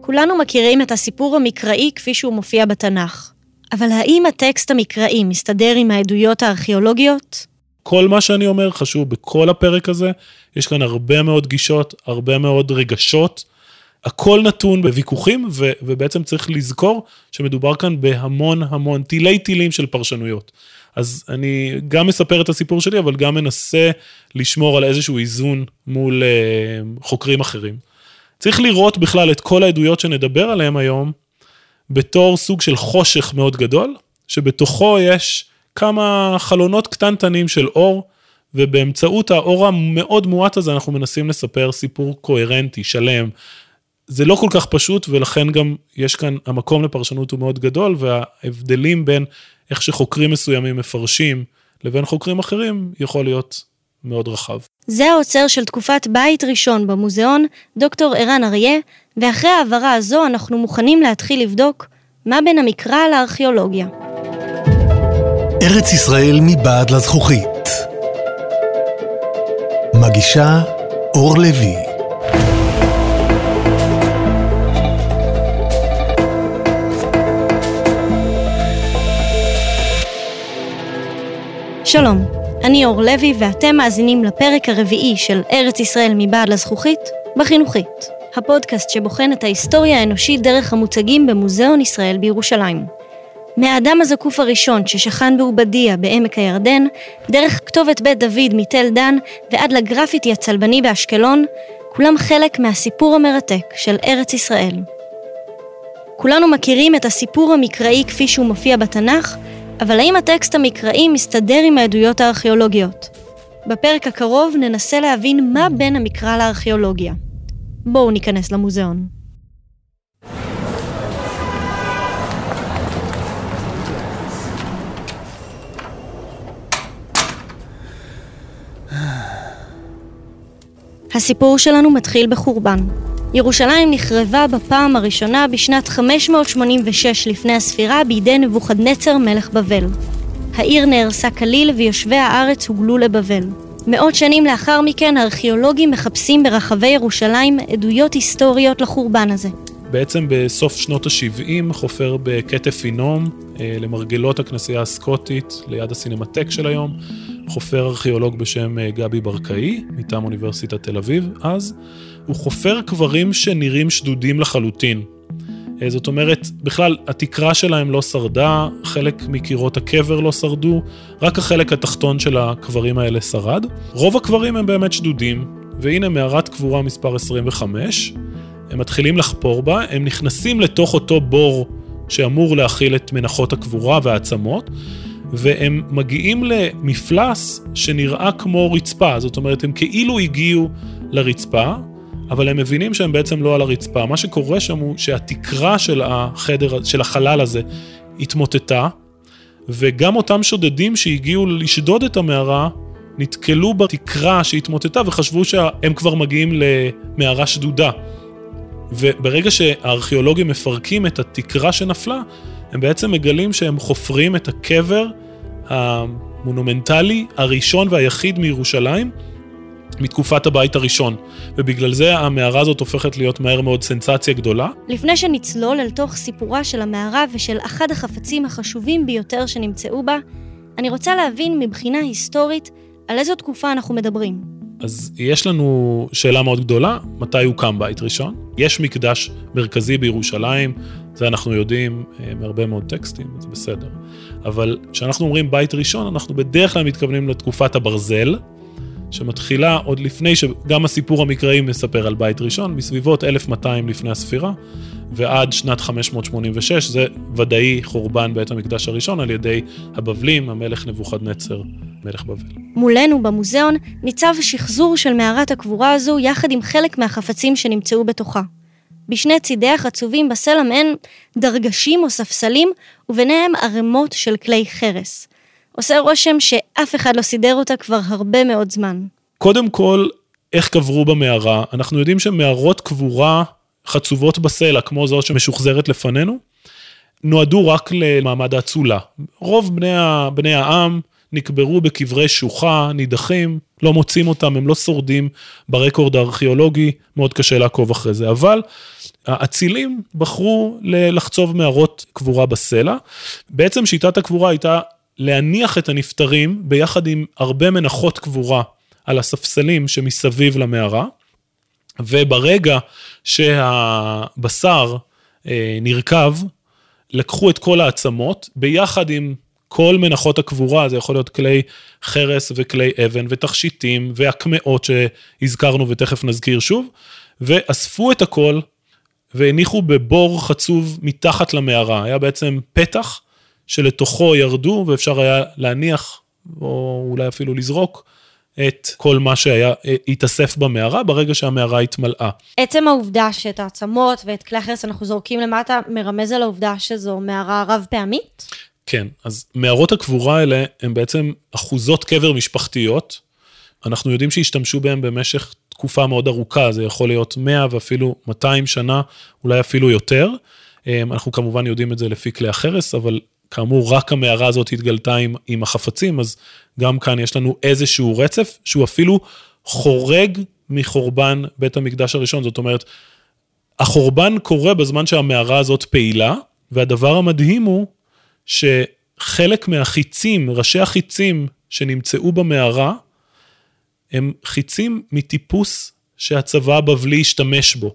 כולנו מכירים את הסיפור המקראי כפי שהוא מופיע בתנ"ך. אבל האם הטקסט המקראי מסתדר עם העדויות הארכיאולוגיות? כל מה שאני אומר חשוב בכל הפרק הזה, יש כאן הרבה מאוד גישות, הרבה מאוד רגשות. הכל נתון בוויכוחים, ו- ובעצם צריך לזכור שמדובר כאן בהמון המון תילי תילים של פרשנויות. אז אני גם מספר את הסיפור שלי, אבל גם מנסה לשמור על איזשהו איזון מול uh, חוקרים אחרים. צריך לראות בכלל את כל העדויות שנדבר עליהן היום, בתור סוג של חושך מאוד גדול, שבתוכו יש כמה חלונות קטנטנים של אור, ובאמצעות האור המאוד מועט הזה אנחנו מנסים לספר סיפור קוהרנטי, שלם. זה לא כל כך פשוט, ולכן גם יש כאן, המקום לפרשנות הוא מאוד גדול, וההבדלים בין איך שחוקרים מסוימים מפרשים לבין חוקרים אחרים יכול להיות מאוד רחב. זה האוצר של תקופת בית ראשון במוזיאון, דוקטור ערן אריה, ואחרי ההעברה הזו אנחנו מוכנים להתחיל לבדוק מה בין המקרא לארכיאולוגיה. ארץ ישראל מבעד לזכוכית. מגישה אור לוי שלום, אני אור לוי ואתם מאזינים לפרק הרביעי של ארץ ישראל מבעד לזכוכית בחינוכית, הפודקאסט שבוחן את ההיסטוריה האנושית דרך המוצגים במוזיאון ישראל בירושלים. מהאדם הזקוף הראשון ששכן בעובדיה בעמק הירדן, דרך כתובת בית דוד מתל דן ועד לגרפיטי הצלבני באשקלון, כולם חלק מהסיפור המרתק של ארץ ישראל. כולנו מכירים את הסיפור המקראי כפי שהוא מופיע בתנ"ך, אבל האם הטקסט המקראי מסתדר עם העדויות הארכיאולוגיות? בפרק הקרוב ננסה להבין מה בין המקרא לארכיאולוגיה. בואו ניכנס למוזיאון. הסיפור שלנו מתחיל בחורבן. ירושלים נחרבה בפעם הראשונה בשנת 586 לפני הספירה בידי נבוכדנצר מלך בבל. העיר נהרסה כליל ויושבי הארץ הוגלו לבבל. מאות שנים לאחר מכן הארכיאולוגים מחפשים ברחבי ירושלים עדויות היסטוריות לחורבן הזה. בעצם בסוף שנות ה-70 חופר בכתף הינום אה, למרגלות הכנסייה הסקוטית ליד הסינמטק של היום, חופר ארכיאולוג בשם אה, גבי ברקאי מטעם אוניברסיטת תל אביב אז, הוא חופר קברים שנראים שדודים לחלוטין. אה, זאת אומרת, בכלל, התקרה שלהם לא שרדה, חלק מקירות הקבר לא שרדו, רק החלק התחתון של הקברים האלה שרד. רוב הקברים הם באמת שדודים, והנה מערת קבורה מספר 25, הם מתחילים לחפור בה, הם נכנסים לתוך אותו בור שאמור להכיל את מנחות הקבורה והעצמות, והם מגיעים למפלס שנראה כמו רצפה, זאת אומרת, הם כאילו הגיעו לרצפה, אבל הם מבינים שהם בעצם לא על הרצפה. מה שקורה שם הוא שהתקרה של החדר, של החלל הזה, התמוטטה, וגם אותם שודדים שהגיעו לשדוד את המערה, נתקלו בתקרה שהתמוטטה וחשבו שהם כבר מגיעים למערה שדודה. וברגע שהארכיאולוגים מפרקים את התקרה שנפלה, הם בעצם מגלים שהם חופרים את הקבר המונומנטלי הראשון והיחיד מירושלים, מתקופת הבית הראשון, ובגלל זה המערה הזאת הופכת להיות מהר מאוד סנסציה גדולה. לפני שנצלול אל תוך סיפורה של המערה ושל אחד החפצים החשובים ביותר שנמצאו בה, אני רוצה להבין מבחינה היסטורית על איזו תקופה אנחנו מדברים. אז יש לנו שאלה מאוד גדולה, מתי הוקם בית ראשון? יש מקדש מרכזי בירושלים, זה אנחנו יודעים אה, מהרבה מאוד טקסטים, זה בסדר. אבל כשאנחנו אומרים בית ראשון, אנחנו בדרך כלל מתכוונים לתקופת הברזל, שמתחילה עוד לפני שגם הסיפור המקראי מספר על בית ראשון, בסביבות 1200 לפני הספירה, ועד שנת 586, זה ודאי חורבן בית המקדש הראשון על ידי הבבלים, המלך נבוכדנצר, מלך בבל. מולנו במוזיאון ניצב שחזור של מערת הקבורה הזו יחד עם חלק מהחפצים שנמצאו בתוכה. בשני צידיה חצובים בסלע מעין דרגשים או ספסלים, וביניהם ערימות של כלי חרס. עושה רושם שאף אחד לא סידר אותה כבר הרבה מאוד זמן. קודם כל, איך קברו במערה? אנחנו יודעים שמערות קבורה חצובות בסלע, כמו זו שמשוחזרת לפנינו, נועדו רק למעמד האצולה. רוב בני, ה, בני העם נקברו בקברי שוחה, נידחים, לא מוצאים אותם, הם לא שורדים ברקורד הארכיאולוגי, מאוד קשה לעקוב אחרי זה. אבל האצילים בחרו לחצוב מערות קבורה בסלע. בעצם שיטת הקבורה הייתה להניח את הנפטרים ביחד עם הרבה מנחות קבורה על הספסלים שמסביב למערה, וברגע שהבשר אה, נרקב, לקחו את כל העצמות ביחד עם כל מנחות הקבורה, זה יכול להיות כלי חרס וכלי אבן ותכשיטים והקמעות שהזכרנו ותכף נזכיר שוב, ואספו את הכל והניחו בבור חצוב מתחת למערה. היה בעצם פתח שלתוכו ירדו ואפשר היה להניח, או אולי אפילו לזרוק, את כל מה שהיה, התאסף במערה ברגע שהמערה התמלאה. עצם העובדה שאת העצמות ואת כלי החרס אנחנו זורקים למטה, מרמז על העובדה שזו מערה רב פעמית? כן, אז מערות הקבורה האלה הן בעצם אחוזות קבר משפחתיות. אנחנו יודעים שהשתמשו בהן במשך תקופה מאוד ארוכה, זה יכול להיות 100 ואפילו 200 שנה, אולי אפילו יותר. אמ, אנחנו כמובן יודעים את זה לפי כלי החרס, אבל כאמור, רק המערה הזאת התגלתה עם, עם החפצים, אז גם כאן יש לנו איזשהו רצף, שהוא אפילו חורג מחורבן בית המקדש הראשון. זאת אומרת, החורבן קורה בזמן שהמערה הזאת פעילה, והדבר המדהים הוא שחלק מהחיצים, ראשי החיצים שנמצאו במערה, הם חיצים מטיפוס שהצבא הבבלי השתמש בו.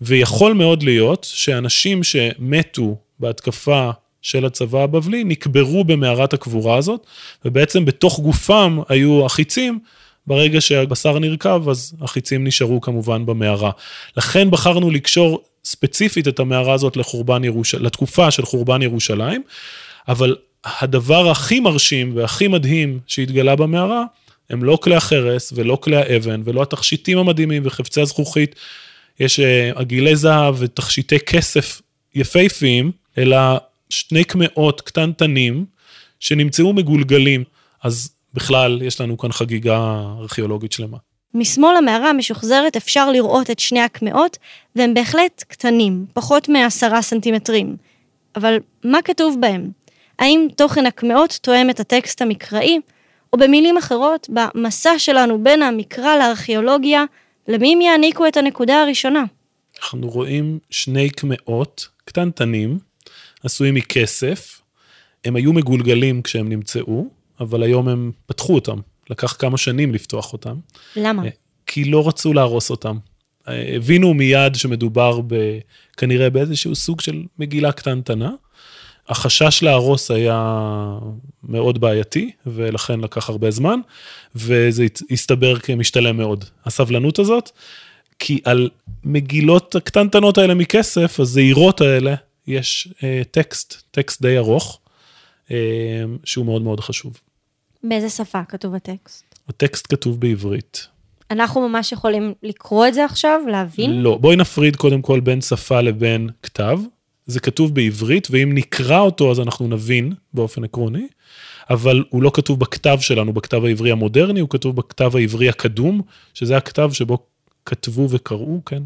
ויכול מאוד להיות שאנשים שמתו בהתקפה של הצבא הבבלי נקברו במערת הקבורה הזאת, ובעצם בתוך גופם היו החיצים, ברגע שהבשר נרקב, אז החיצים נשארו כמובן במערה. לכן בחרנו לקשור ספציפית את המערה הזאת לחורבן ירוש... לתקופה של חורבן ירושלים, אבל הדבר הכי מרשים והכי מדהים שהתגלה במערה, הם לא כלי החרס ולא כלי האבן ולא התכשיטים המדהימים וחפצי הזכוכית, יש אה, עגילי זהב ותכשיטי כסף יפהפיים, אלא שני קמעות קטנטנים שנמצאו מגולגלים, אז בכלל יש לנו כאן חגיגה ארכיאולוגית שלמה. משמאל המערה המשוחזרת אפשר לראות את שני הקמעות, והם בהחלט קטנים, פחות מעשרה סנטימטרים. אבל מה כתוב בהם? האם תוכן הקמעות תואם את הטקסט המקראי, או במילים אחרות, במסע שלנו בין המקרא לארכיאולוגיה, למי הם יעניקו את הנקודה הראשונה? אנחנו רואים שני קמעות קטנטנים, עשויים מכסף, הם היו מגולגלים כשהם נמצאו, אבל היום הם פתחו אותם, לקח כמה שנים לפתוח אותם. למה? אה, כי לא רצו להרוס אותם. אה, הבינו מיד שמדובר ב, כנראה באיזשהו סוג של מגילה קטנטנה. החשש להרוס היה מאוד בעייתי, ולכן לקח הרבה זמן, וזה הסתבר כמשתלם מאוד, הסבלנות הזאת, כי על מגילות הקטנטנות האלה מכסף, הזעירות האלה, יש אה, טקסט, טקסט די ארוך, אה, שהוא מאוד מאוד חשוב. באיזה שפה כתוב הטקסט? הטקסט כתוב בעברית. אנחנו ממש יכולים לקרוא את זה עכשיו, להבין? לא, בואי נפריד קודם כל בין שפה לבין כתב. זה כתוב בעברית, ואם נקרא אותו אז אנחנו נבין באופן עקרוני, אבל הוא לא כתוב בכתב שלנו, בכתב העברי המודרני, הוא כתוב בכתב העברי הקדום, שזה הכתב שבו כתבו וקראו, כן,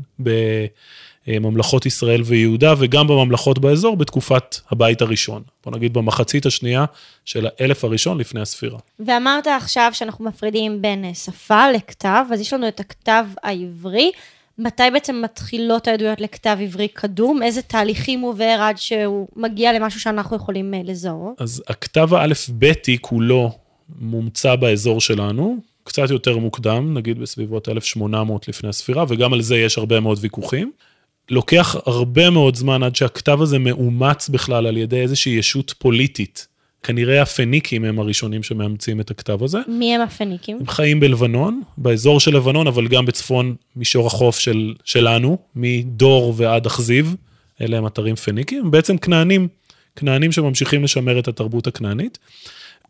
בממלכות ישראל ויהודה, וגם בממלכות באזור בתקופת הבית הראשון. בוא נגיד במחצית השנייה של האלף הראשון לפני הספירה. ואמרת עכשיו שאנחנו מפרידים בין שפה לכתב, אז יש לנו את הכתב העברי. מתי בעצם מתחילות העדויות לכתב עברי קדום? איזה תהליכים הוא עובר עד שהוא מגיע למשהו שאנחנו יכולים אה, לזהות? אז הכתב האלף-ביתי כולו מומצא באזור שלנו, קצת יותר מוקדם, נגיד בסביבות 1800 לפני הספירה, וגם על זה יש הרבה מאוד ויכוחים. לוקח הרבה מאוד זמן עד שהכתב הזה מאומץ בכלל על ידי איזושהי ישות פוליטית. כנראה הפניקים הם הראשונים שמאמצים את הכתב הזה. מי הם הפניקים? הם חיים בלבנון, באזור של לבנון, אבל גם בצפון מישור החוף של, שלנו, מדור ועד אכזיב, אלה הם אתרים פניקים, הם בעצם כנענים, כנענים שממשיכים לשמר את התרבות הכנענית.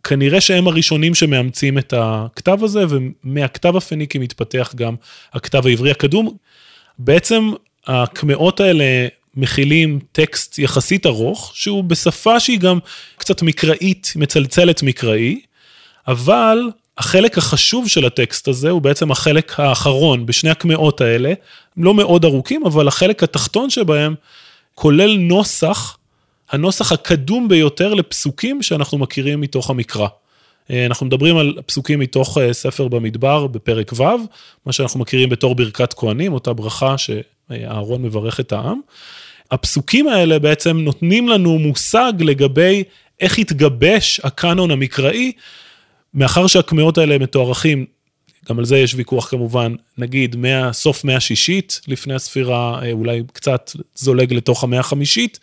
כנראה שהם הראשונים שמאמצים את הכתב הזה, ומהכתב הפניקי מתפתח גם הכתב העברי הקדום. בעצם הקמעות האלה מכילים טקסט יחסית ארוך, שהוא בשפה שהיא גם קצת מקראית, מצלצלת מקראי, אבל החלק החשוב של הטקסט הזה הוא בעצם החלק האחרון בשני הקמעות האלה, לא מאוד ארוכים, אבל החלק התחתון שבהם כולל נוסח, הנוסח הקדום ביותר לפסוקים שאנחנו מכירים מתוך המקרא. אה, אנחנו מדברים על פסוקים מתוך אה, ספר במדבר בפרק ו', מה שאנחנו מכירים בתור ברכת כהנים, אותה ברכה שאהרון מברך את העם. הפסוקים האלה בעצם נותנים לנו מושג לגבי איך התגבש הקאנון המקראי, מאחר שהקמעות האלה מתוארכים, גם על זה יש ויכוח כמובן, נגיד מהסוף מאה שישית לפני הספירה, אה, אולי קצת זולג לתוך המאה החמישית,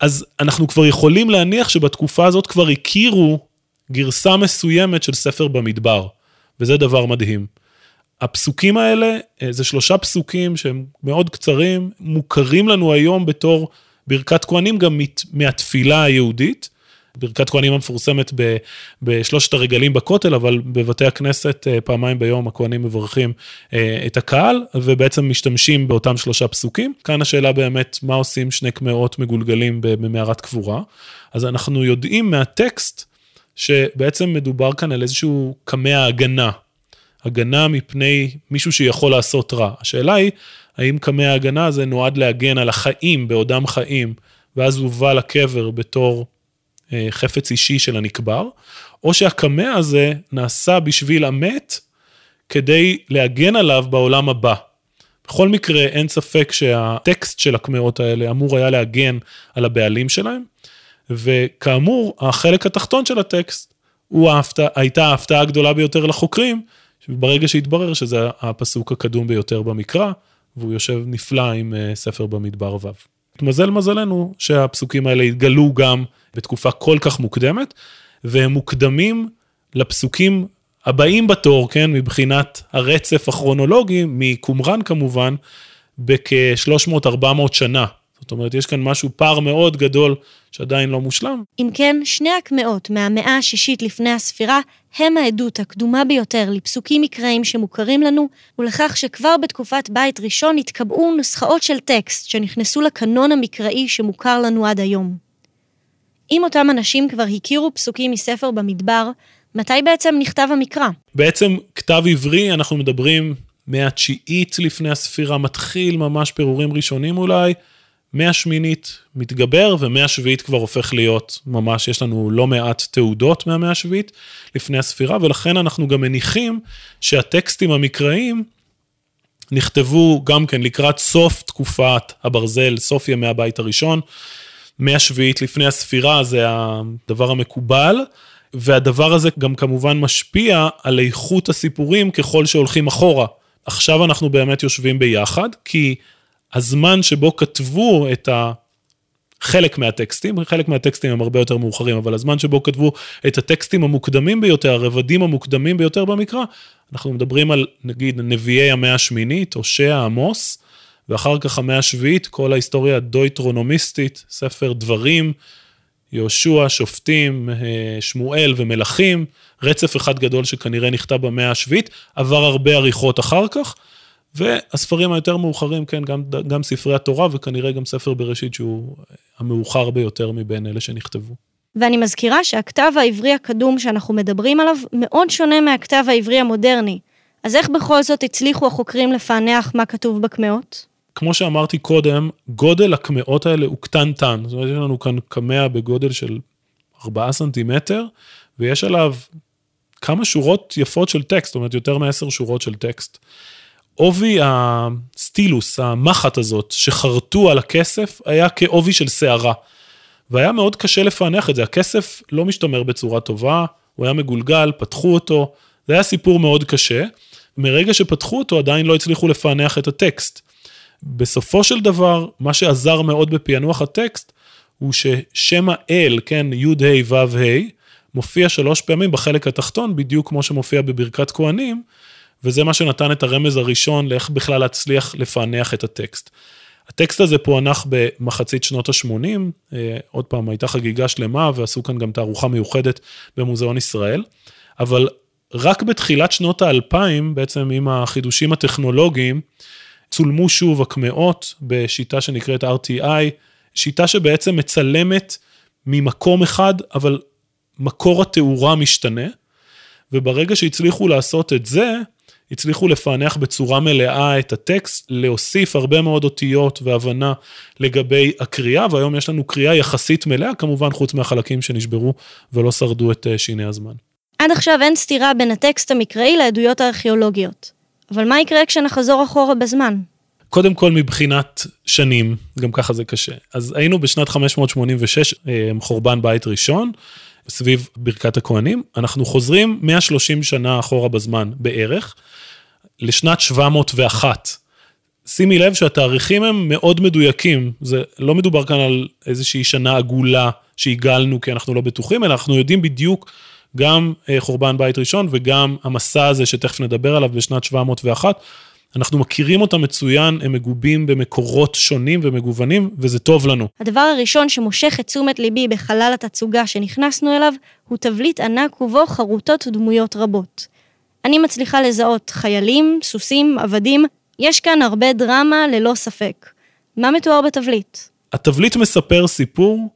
אז אנחנו כבר יכולים להניח שבתקופה הזאת כבר הכירו גרסה מסוימת של ספר במדבר, וזה דבר מדהים. הפסוקים האלה, אה, זה שלושה פסוקים שהם מאוד קצרים, מוכרים לנו היום בתור ברכת כהנים גם מהתפילה היהודית. ברכת כהנים המפורסמת ב, בשלושת הרגלים בכותל, אבל בבתי הכנסת אה, פעמיים ביום הכהנים מברכים אה, את הקהל, ובעצם משתמשים באותם שלושה פסוקים. כאן השאלה באמת, מה עושים שני קמעות מגולגלים במערת קבורה? אז אנחנו יודעים מהטקסט שבעצם מדובר כאן על איזשהו קמע הגנה. הגנה מפני מישהו שיכול לעשות רע. השאלה היא, האם קמע ההגנה הזה נועד להגן על החיים בעודם חיים, ואז הובא לקבר בתור חפץ אישי של הנקבר, או שהקמע הזה נעשה בשביל המת כדי להגן עליו בעולם הבא. בכל מקרה, אין ספק שהטקסט של הקמעות האלה אמור היה להגן על הבעלים שלהם, וכאמור, החלק התחתון של הטקסט הוא ההפתע, הייתה ההפתעה הגדולה ביותר לחוקרים, ברגע שהתברר שזה הפסוק הקדום ביותר במקרא, והוא יושב נפלא עם אה, ספר במדבר ו'. התמזל מזלנו שהפסוקים האלה התגלו גם בתקופה כל כך מוקדמת, והם מוקדמים לפסוקים הבאים בתור, כן, מבחינת הרצף הכרונולוגי, מקומראן כמובן, בכ-300-400 שנה. זאת אומרת, יש כאן משהו, פער מאוד גדול שעדיין לא מושלם. אם כן, שני הקמעות מהמאה השישית לפני הספירה הם העדות הקדומה ביותר לפסוקים מקראיים שמוכרים לנו, ולכך שכבר בתקופת בית ראשון התקבעו נוסחאות של טקסט שנכנסו לקנון המקראי שמוכר לנו עד היום. אם אותם אנשים כבר הכירו פסוקים מספר במדבר, מתי בעצם נכתב המקרא? בעצם כתב עברי, אנחנו מדברים מהתשיעית לפני הספירה, מתחיל ממש פירורים ראשונים אולי, מהשמינית מתגבר ומאה שביעית כבר הופך להיות ממש, יש לנו לא מעט תעודות מהמאה השביעית לפני הספירה, ולכן אנחנו גם מניחים שהטקסטים המקראיים נכתבו גם כן לקראת סוף תקופת הברזל, סוף ימי הבית הראשון. מאה שביעית לפני הספירה זה הדבר המקובל, והדבר הזה גם כמובן משפיע על איכות הסיפורים ככל שהולכים אחורה. עכשיו אנחנו באמת יושבים ביחד, כי הזמן שבו כתבו את ה... חלק מהטקסטים, חלק מהטקסטים הם הרבה יותר מאוחרים, אבל הזמן שבו כתבו את הטקסטים המוקדמים ביותר, הרבדים המוקדמים ביותר במקרא, אנחנו מדברים על נגיד נביאי המאה השמינית, הושע, עמוס, ואחר כך המאה השביעית, כל ההיסטוריה הדויטרונומיסטית, ספר דברים, יהושע, שופטים, אה, שמואל ומלכים, רצף אחד גדול שכנראה נכתב במאה השביעית, עבר הרבה עריכות אחר כך. והספרים היותר מאוחרים, כן, גם, גם ספרי התורה וכנראה גם ספר בראשית שהוא המאוחר ביותר מבין אלה שנכתבו. ואני מזכירה שהכתב העברי הקדום שאנחנו מדברים עליו מאוד שונה מהכתב העברי המודרני. אז איך בכל זאת הצליחו החוקרים לפענח מה כתוב בקמעות? כמו שאמרתי קודם, גודל הקמעות האלה הוא קטנטן. זאת אומרת, יש לנו כאן קמע בגודל של 4 סנטימטר, ויש עליו כמה שורות יפות של טקסט, זאת אומרת, יותר מעשר שורות של טקסט. עובי הסטילוס, המחט הזאת, שחרטו על הכסף, היה כעובי של שערה. והיה מאוד קשה לפענח את זה, הכסף לא משתמר בצורה טובה, הוא היה מגולגל, פתחו אותו, זה היה סיפור מאוד קשה. מרגע שפתחו אותו עדיין לא הצליחו לפענח את הטקסט. בסופו של דבר, מה שעזר מאוד בפענוח הטקסט, הוא ששם האל, כן, י' ה' ו' ה', מופיע שלוש פעמים בחלק התחתון, בדיוק כמו שמופיע בברכת כהנים, וזה מה שנתן את הרמז הראשון לאיך בכלל להצליח לפענח את הטקסט. הטקסט הזה פוענח במחצית שנות ה-80, אה, עוד פעם, הייתה חגיגה שלמה ועשו כאן גם תערוכה מיוחדת במוזיאון ישראל, אבל רק בתחילת שנות האלפיים, בעצם עם החידושים הטכנולוגיים, צולמו שוב הקמעות בשיטה שנקראת RTI, שיטה שבעצם מצלמת ממקום אחד, אבל מקור התאורה משתנה, וברגע שהצליחו לעשות את זה, הצליחו לפענח בצורה מלאה את הטקסט, להוסיף הרבה מאוד אותיות והבנה לגבי הקריאה, והיום יש לנו קריאה יחסית מלאה, כמובן חוץ מהחלקים שנשברו ולא שרדו את אה, שיני הזמן. עד עכשיו אין סתירה בין הטקסט המקראי לעדויות הארכיאולוגיות. אבל מה יקרה כשנחזור אחורה בזמן? קודם כל מבחינת שנים, גם ככה זה קשה. אז היינו בשנת 586, אה, חורבן בית ראשון, סביב ברכת הכוהנים. אנחנו חוזרים 130 שנה אחורה בזמן בערך, לשנת 701. שימי לב שהתאריכים הם מאוד מדויקים, זה לא מדובר כאן על איזושהי שנה עגולה שהגלנו כי אנחנו לא בטוחים, אלא אנחנו יודעים בדיוק גם אה, חורבן בית ראשון וגם המסע הזה שתכף נדבר עליו בשנת 701. אנחנו מכירים אותם מצוין, הם מגובים במקורות שונים ומגוונים, וזה טוב לנו. הדבר הראשון שמושך את תשומת ליבי בחלל התצוגה שנכנסנו אליו, הוא תבליט ענק ובו חרוטות דמויות רבות. אני מצליחה לזהות חיילים, סוסים, עבדים, יש כאן הרבה דרמה ללא ספק. מה מתואר בתבליט? התבליט מספר סיפור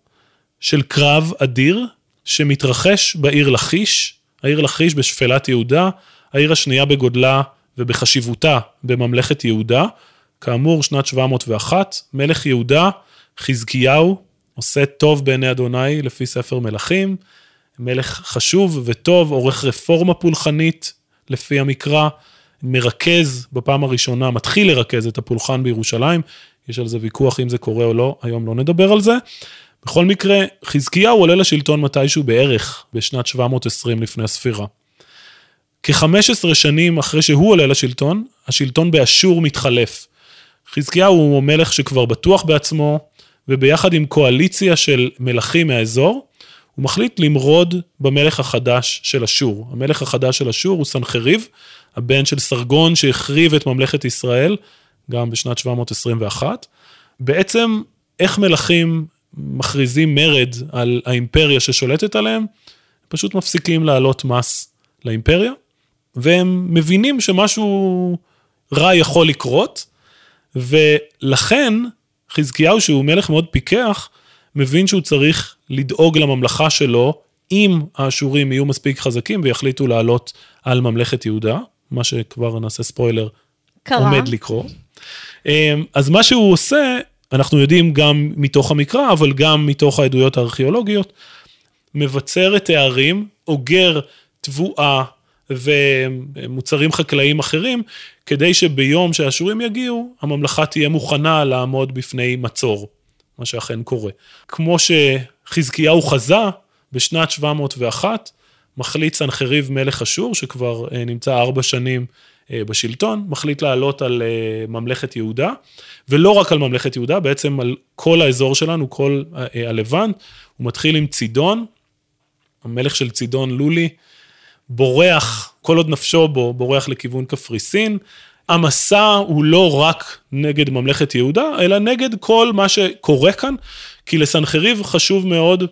של קרב אדיר שמתרחש בעיר לכיש, העיר לכיש בשפלת יהודה, העיר השנייה בגודלה ובחשיבותה בממלכת יהודה. כאמור, שנת 701, מלך יהודה, חזקיהו, עושה טוב בעיני אדוני לפי ספר מלכים, מלך חשוב וטוב, עורך רפורמה פולחנית לפי המקרא, מרכז בפעם הראשונה, מתחיל לרכז את הפולחן בירושלים, יש על זה ויכוח אם זה קורה או לא, היום לא נדבר על זה. בכל מקרה, חזקיהו עולה לשלטון מתישהו בערך בשנת 720 לפני הספירה. כ-15 שנים אחרי שהוא עולה לשלטון, השלטון באשור מתחלף. חזקיהו הוא מלך שכבר בטוח בעצמו, וביחד עם קואליציה של מלכים מהאזור, הוא מחליט למרוד במלך החדש של אשור. המלך החדש של אשור הוא סנחריב, הבן של סרגון שהחריב את ממלכת ישראל, גם בשנת 721. בעצם, איך מלכים מכריזים מרד על האימפריה ששולטת עליהם? פשוט מפסיקים להעלות מס לאימפריה, והם מבינים שמשהו רע יכול לקרות, ולכן חזקיהו, שהוא מלך מאוד פיקח, מבין שהוא צריך לדאוג לממלכה שלו, אם האשורים יהיו מספיק חזקים ויחליטו לעלות על ממלכת יהודה, מה שכבר נעשה ספוילר, קרה. עומד לקרות. אמ, אז מה שהוא עושה, אנחנו יודעים גם מתוך המקרא, אבל גם מתוך העדויות הארכיאולוגיות, מבצר את הערים, אוגר תבואה ומוצרים חקלאיים אחרים, כדי שביום שהאשורים יגיעו, הממלכה תהיה מוכנה לעמוד בפני מצור, מה שאכן קורה. כמו שחזקיהו חזה, בשנת 701, מחליט סנחריב מלך אשור, שכבר אה, נמצא ארבע שנים אה, בשלטון, מחליט לעלות על אה, ממלכת יהודה, ולא רק על ממלכת יהודה, בעצם על כל האזור שלנו, כל הלבנט, הוא מתחיל עם צידון, המלך של צידון לולי, בורח, כל עוד נפשו בו, בורח לכיוון קפריסין. המסע הוא לא רק נגד ממלכת יהודה, אלא נגד כל מה שקורה כאן, כי לסנחריב חשוב מאוד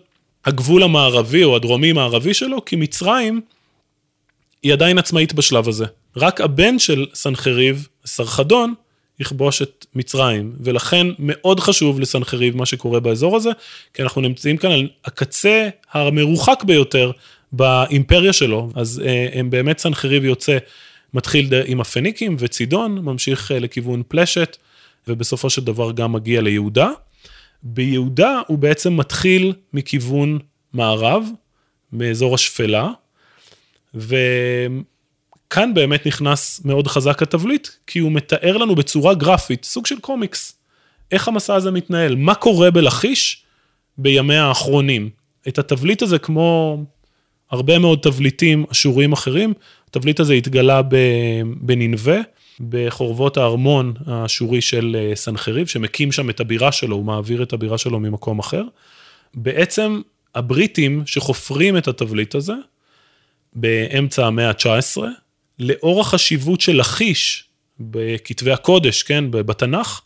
הגבול המערבי או הדרומי-מערבי שלו, כי מצרים היא עדיין עצמאית בשלב הזה. רק הבן של סנחריב, סרחדון, יכבוש את מצרים, ולכן מאוד חשוב לסנחריב מה שקורה באזור הזה, כי אנחנו נמצאים כאן על הקצה המרוחק ביותר באימפריה שלו, אז אה, הם באמת סנחריב יוצא, מתחיל עם הפניקים וצידון, ממשיך אה, לכיוון פלשת, ובסופו של דבר גם מגיע ליהודה. ביהודה הוא בעצם מתחיל מכיוון מערב, מאזור השפלה, וכאן באמת נכנס מאוד חזק התבליט, כי הוא מתאר לנו בצורה גרפית, סוג של קומיקס, איך המסע הזה מתנהל, מה קורה בלכיש בימיה האחרונים. את התבליט הזה, כמו הרבה מאוד תבליטים אשוריים אחרים, התבליט הזה התגלה בנינווה, בחורבות הארמון האשורי של אה, סנחריב, שמקים שם את הבירה שלו, הוא מעביר את הבירה שלו ממקום אחר. בעצם הבריטים שחופרים את התבליט הזה, באמצע המאה ה-19, לאור החשיבות של לכיש בכתבי הקודש, כן, בתנ"ך,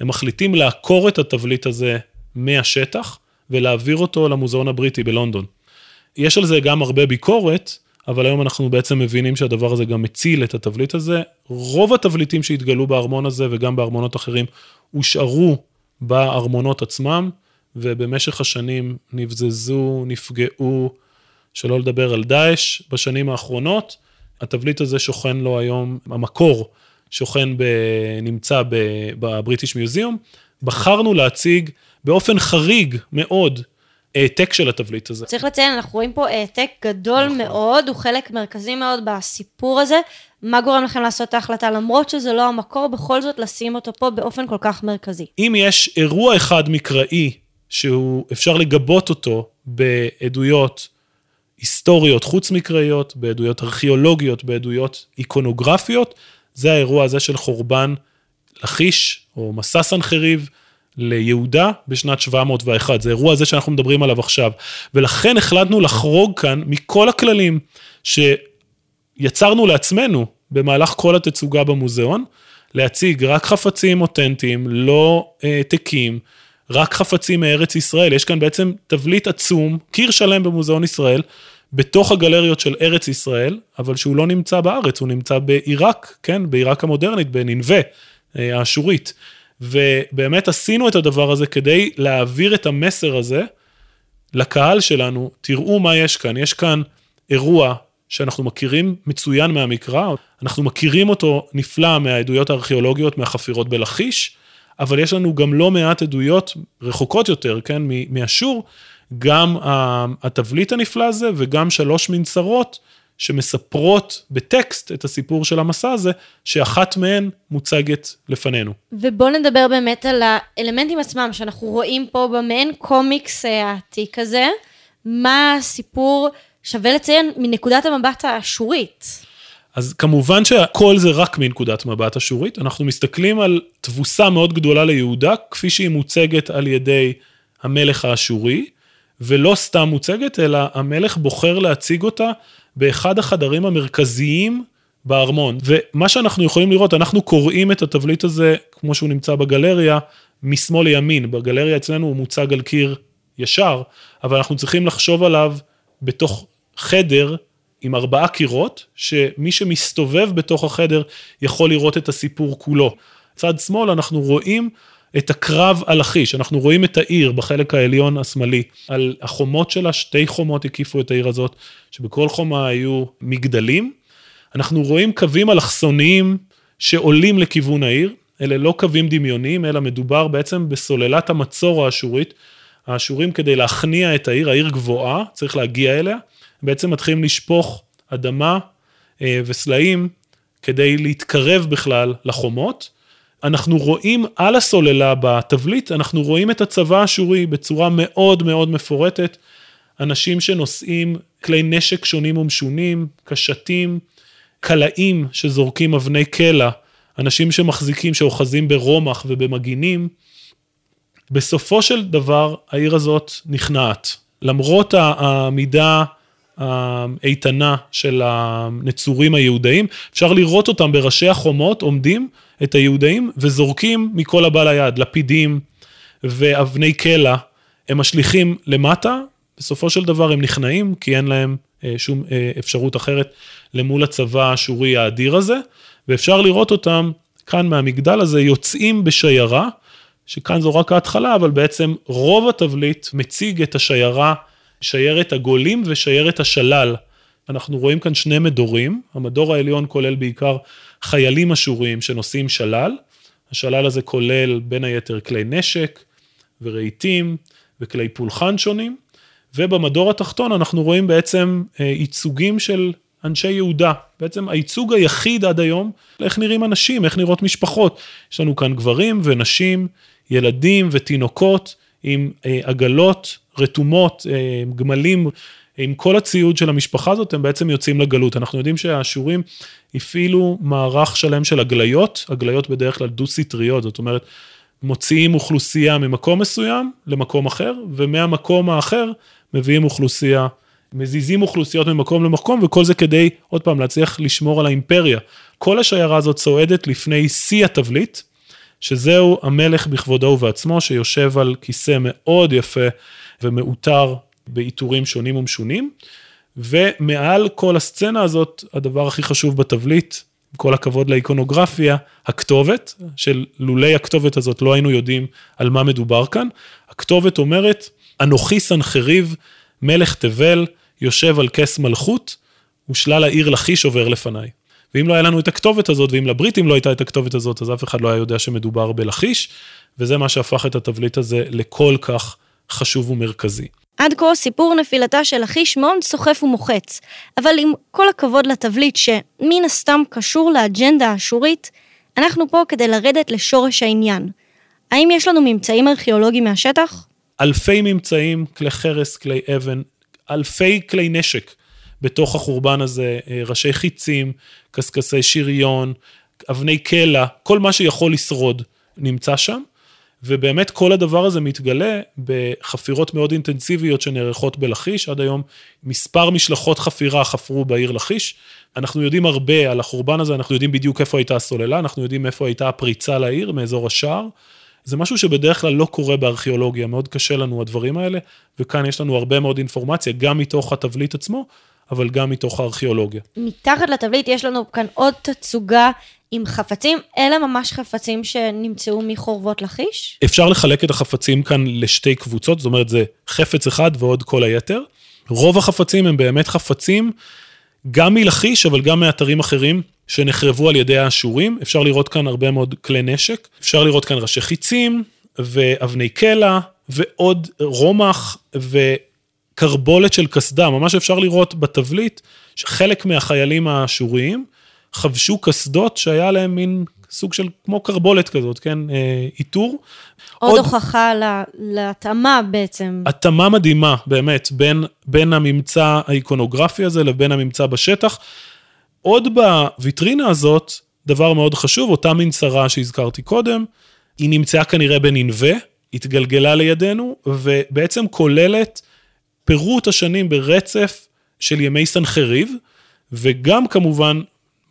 הם מחליטים לעקור את התבליט הזה מהשטח ולהעביר אותו למוזיאון הבריטי בלונדון. יש על זה גם הרבה ביקורת, אבל היום אנחנו בעצם מבינים שהדבר הזה גם מציל את התבליט הזה. רוב התבליטים שהתגלו בארמון הזה וגם בארמונות אחרים הושארו בארמונות עצמם, ובמשך השנים נבזזו, נפגעו, שלא לדבר על דאעש בשנים האחרונות. התבליט הזה שוכן לו היום, המקור שוכן, ב, נמצא בבריטיש מיוזיאום. בחרנו להציג באופן חריג מאוד העתק של התבליט הזה. צריך לציין, אנחנו רואים פה העתק גדול נכון. מאוד, הוא חלק מרכזי מאוד בסיפור הזה. מה גורם לכם לעשות את ההחלטה, למרות שזה לא המקור, בכל זאת לשים אותו פה באופן כל כך מרכזי? אם יש אירוע אחד מקראי, שהוא, אפשר לגבות אותו בעדויות היסטוריות חוץ-מקראיות, בעדויות ארכיאולוגיות, בעדויות איקונוגרפיות, זה האירוע הזה של חורבן לכיש, או מסע סנחריב, ליהודה בשנת 701. זה אירוע הזה שאנחנו מדברים עליו עכשיו. ולכן החלטנו לחרוג כאן מכל הכללים שיצרנו לעצמנו במהלך כל התצוגה במוזיאון, להציג רק חפצים אותנטיים, לא העתקים, רק חפצים מארץ ישראל. יש כאן בעצם תבליט עצום, קיר שלם במוזיאון ישראל, בתוך הגלריות של ארץ ישראל, אבל שהוא לא נמצא בארץ, הוא נמצא בעיראק, כן, בעיראק המודרנית, בנינווה, אה, האשורית. ובאמת עשינו את הדבר הזה כדי להעביר את המסר הזה לקהל שלנו, תראו מה יש כאן, יש כאן אירוע שאנחנו מכירים מצוין מהמקרא, אנחנו מכירים אותו נפלא מהעדויות הארכיאולוגיות, מהחפירות בלכיש, אבל יש לנו גם לא מעט עדויות רחוקות יותר, כן, מאשור, גם התבליט הנפלא הזה וגם שלוש מנצרות שמספרות בטקסט את הסיפור של המסע הזה, שאחת מהן מוצגת לפנינו. ובואו נדבר באמת על האלמנטים עצמם, שאנחנו רואים פה במעין קומיקס העתיק הזה. מה הסיפור, שווה לציין, מנקודת המבט האשורית. אז כמובן שהכל זה רק מנקודת מבט אשורית, אנחנו מסתכלים על תבוסה מאוד גדולה ליהודה, כפי שהיא מוצגת על ידי המלך האשורי, ולא סתם מוצגת, אלא המלך בוחר להציג אותה באחד החדרים המרכזיים בארמון. ומה שאנחנו יכולים לראות, אנחנו קוראים את התבליט הזה, כמו שהוא נמצא בגלריה, משמאל לימין. בגלריה אצלנו הוא מוצג על קיר ישר, אבל אנחנו צריכים לחשוב עליו בתוך חדר עם ארבעה קירות, שמי שמסתובב בתוך החדר יכול לראות את הסיפור כולו. צד שמאל אנחנו רואים את הקרב על לכיש, אנחנו רואים את העיר בחלק העליון השמאלי, על החומות שלה, שתי חומות הקיפו את העיר הזאת, שבכל חומה היו מגדלים. אנחנו רואים קווים אלכסוניים שעולים לכיוון העיר, אלה לא קווים דמיוניים, אלא מדובר בעצם בסוללת המצור האשורית. האשורים כדי להכניע את העיר, העיר גבוהה, צריך להגיע אליה, בעצם מתחילים לשפוך אדמה אה, וסלעים כדי להתקרב בכלל לחומות. אנחנו רואים על הסוללה בתבליט, אנחנו רואים את הצבא האשורי בצורה מאוד מאוד מפורטת, אנשים שנושאים כלי נשק שונים ומשונים, קשתים, קלעים שזורקים אבני קלע, אנשים שמחזיקים, שאוחזים ברומח ובמגינים. בסופו של דבר העיר הזאת נכנעת. למרות העמידה האיתנה של הנצורים היהודאים, אפשר לראות אותם בראשי החומות עומדים את היהודאים וזורקים מכל הבא ליד, לפידים ואבני קלע, הם משליכים למטה, בסופו של דבר הם נכנעים, כי אין להם אה, שום אה, אפשרות אחרת למול הצבא האשורי האדיר הזה, ואפשר לראות אותם כאן מהמגדל הזה יוצאים בשיירה, שכאן זו רק ההתחלה, אבל בעצם רוב התבליט מציג את השיירה, שיירת הגולים ושיירת השלל. אנחנו רואים כאן שני מדורים, המדור העליון כולל בעיקר חיילים אשורים שנושאים שלל, השלל הזה כולל בין היתר כלי נשק ורהיטים וכלי פולחן שונים, ובמדור התחתון אנחנו רואים בעצם אה, ייצוגים של אנשי יהודה, בעצם הייצוג היחיד עד היום, איך נראים אנשים, איך נראות משפחות. יש לנו כאן גברים ונשים, ילדים ותינוקות עם אה, עגלות רתומות, אה, גמלים עם כל הציוד של המשפחה הזאת, הם בעצם יוצאים לגלות. אנחנו יודעים שהאשורים הפעילו מערך שלם של הגליות, הגליות בדרך כלל דו-סטריות, זאת אומרת, מוציאים אוכלוסייה ממקום מסוים למקום אחר, ומהמקום האחר מביאים אוכלוסייה, מזיזים אוכלוסיות ממקום למקום, וכל זה כדי, עוד פעם, להצליח לשמור על האימפריה. כל השיירה הזאת צועדת לפני שיא התבליט, שזהו המלך בכבודו ובעצמו, שיושב על כיסא מאוד יפה ומעוטר בעיטורים שונים ומשונים, ומעל כל הסצנה הזאת, הדבר הכי חשוב בתבליט, עם כל הכבוד לאיקונוגרפיה, הכתובת, של לולי הכתובת הזאת לא היינו יודעים על מה מדובר כאן. הכתובת אומרת, אנוכי סנחריב, מלך תבל, יושב על כס מלכות, ושלל העיר לכיש עובר לפניי. ואם לא היה לנו את הכתובת הזאת, ואם לבריטים לא הייתה את הכתובת הזאת, אז אף אחד לא היה יודע שמדובר בלכיש, וזה מה שהפך את התבליט הזה לכל כך חשוב ומרכזי. עד כה סיפור נפילתה של לכיש מאוד סוחף ומוחץ, אבל עם כל הכבוד לתבליט שמן הסתם קשור לאג'נדה האשורית, אנחנו פה כדי לרדת לשורש העניין. האם יש לנו ממצאים ארכיאולוגיים מהשטח? אלפי ממצאים, כלי חרס, כלי אבן, אלפי כלי נשק בתוך החורבן הזה, אה, ראשי חיצים, קשקשי שריון, אבני קלע, כל מה שיכול לשרוד נמצא שם. ובאמת כל הדבר הזה מתגלה בחפירות מאוד אינטנסיביות שנערכות בלכיש, עד היום מספר משלחות חפירה חפרו בעיר לכיש. אנחנו יודעים הרבה על החורבן הזה, אנחנו יודעים בדיוק איפה הייתה הסוללה, אנחנו יודעים איפה הייתה הפריצה לעיר, מאזור השער. זה משהו שבדרך כלל לא קורה בארכיאולוגיה, מאוד קשה לנו הדברים האלה, וכאן יש לנו הרבה מאוד אינפורמציה, גם מתוך התבליט עצמו, אבל גם מתוך הארכיאולוגיה. מתחת לתבליט יש לנו כאן עוד תצוגה עם חפצים, אלה ממש חפצים שנמצאו מחורבות לכיש? אפשר לחלק את החפצים כאן לשתי קבוצות, זאת אומרת זה חפץ אחד ועוד כל היתר. רוב החפצים הם באמת חפצים גם מלכיש, אבל גם מאתרים אחרים שנחרבו על ידי האשורים. אפשר לראות כאן הרבה מאוד כלי נשק, אפשר לראות כאן ראשי חיצים ואבני קלע ועוד רומח וקרבולת של קסדה, ממש אפשר לראות בתבליט שחלק מהחיילים האשוריים חבשו קסדות שהיה להם מין סוג של כמו קרבולת כזאת, כן? אה, עיטור. עוד, עוד הוכחה להתאמה בעצם. התאמה מדהימה, באמת, בין, בין הממצא האיקונוגרפי הזה לבין הממצא בשטח. עוד בוויטרינה הזאת, דבר מאוד חשוב, אותה מנסרה שהזכרתי קודם, היא נמצאה כנראה בננבה, התגלגלה לידינו, ובעצם כוללת פירוט השנים ברצף של ימי סנחריב, וגם כמובן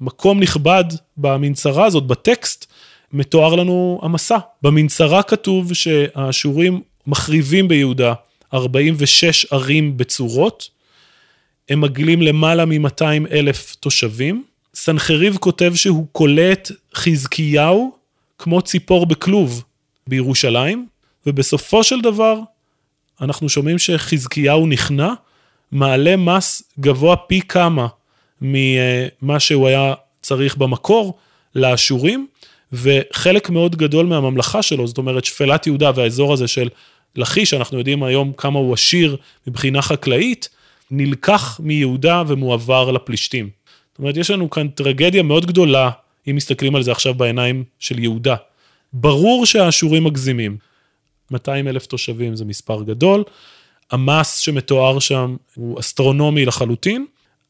מקום נכבד במנסרה הזאת, בטקסט, מתואר לנו המסע. במנסרה כתוב שהאשורים מחריבים ביהודה 46 ערים בצורות, הם מגלים למעלה מ-200 אלף תושבים. סנחריב כותב שהוא קולט חזקיהו כמו ציפור בכלוב בירושלים, ובסופו של דבר אנחנו שומעים שחזקיהו נכנע, מעלה מס גבוה פי כמה ממה שהוא היה צריך במקור לאשורים, וחלק מאוד גדול מהממלכה שלו, זאת אומרת שפלת יהודה והאזור הזה של לכיש, אנחנו יודעים היום כמה הוא עשיר מבחינה חקלאית, נלקח מיהודה ומועבר לפלישתים. זאת אומרת, יש לנו כאן טרגדיה מאוד גדולה, אם מסתכלים על זה עכשיו בעיניים של יהודה. ברור שהאשורים מגזימים. 200 אלף תושבים זה מספר גדול, המס שמתואר שם הוא אסטרונומי לחלוטין,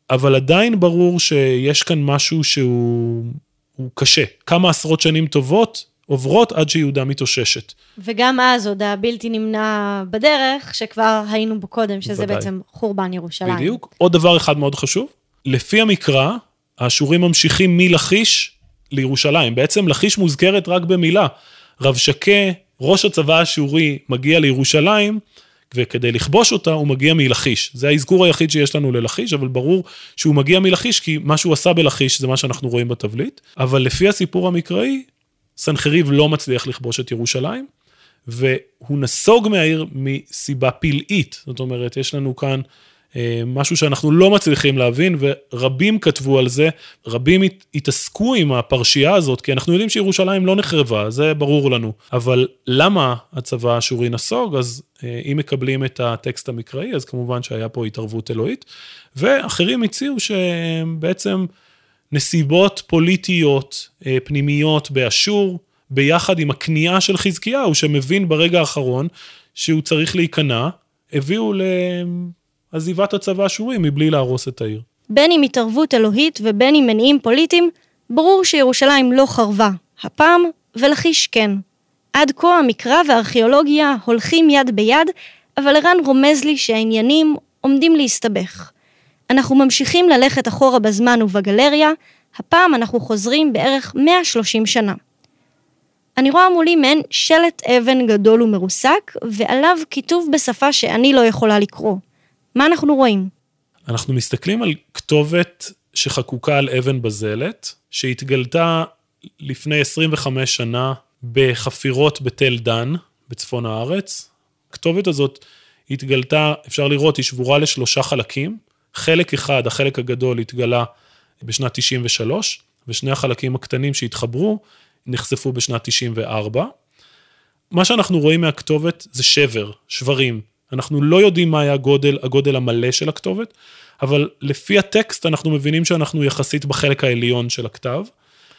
אבל עדיין ברור שיש כאן משהו שהוא קשה. כמה עשרות שנים טובות עוברות עד שיהודה מתאוששת. וגם אז עוד הבלתי נמנע בדרך, שכבר היינו בו קודם, שזה ודאי. בעצם חורבן ירושלים. בדיוק. עוד דבר אחד מאוד חשוב, לפי המקרא, האשורים ממשיכים מלכיש לירושלים. בעצם לכיש מוזכרת רק במילה. רב שקה, ראש הצבא האשורי, מגיע לירושלים, וכדי לכבוש אותה הוא מגיע מלכיש. זה האזכור היחיד שיש לנו ללכיש, אבל ברור שהוא מגיע מלכיש כי מה שהוא עשה בלכיש זה מה שאנחנו רואים בתבליט. אבל לפי הסיפור המקראי, סנחריב לא מצליח לכבוש את ירושלים, והוא נסוג מהעיר מסיבה פלאית. זאת אומרת, יש לנו כאן משהו שאנחנו לא מצליחים להבין, ורבים כתבו על זה, רבים התעסקו עם הפרשייה הזאת, כי אנחנו יודעים שירושלים לא נחרבה, זה ברור לנו. אבל למה הצבא האשורי נסוג? אז אה, אם מקבלים את הטקסט המקראי, אז כמובן שהיה פה התערבות אלוהית. ואחרים הציעו שבעצם נסיבות פוליטיות אה, פנימיות באשור, ביחד עם הכניעה של חזקיהו, שמבין ברגע האחרון שהוא צריך להיכנע, הביאו עזיבת הצבא האשורי מבלי להרוס את העיר. בין אם התערבות אלוהית ובין אם מניעים פוליטיים, ברור שירושלים לא חרבה, הפעם ולכיש כן. עד כה המקרא והארכיאולוגיה הולכים יד ביד, אבל ערן רומז לי שהעניינים עומדים להסתבך. אנחנו ממשיכים ללכת אחורה בזמן ובגלריה, הפעם אנחנו חוזרים בערך 130 שנה. אני רואה מולי מעין שלט אבן גדול ומרוסק, ועליו כיתוב בשפה שאני לא יכולה לקרוא. מה אנחנו רואים? אנחנו מסתכלים על כתובת שחקוקה על אבן בזלת, שהתגלתה לפני 25 שנה בחפירות בתל דן, בצפון הארץ. הכתובת הזאת התגלתה, אפשר לראות, היא שבורה לשלושה חלקים. חלק אחד, החלק הגדול, התגלה בשנת 93, ושני החלקים הקטנים שהתחברו נחשפו בשנת 94. מה שאנחנו רואים מהכתובת זה שבר, שברים. אנחנו לא יודעים מה היה הגודל, הגודל המלא של הכתובת, אבל לפי הטקסט אנחנו מבינים שאנחנו יחסית בחלק העליון של הכתב.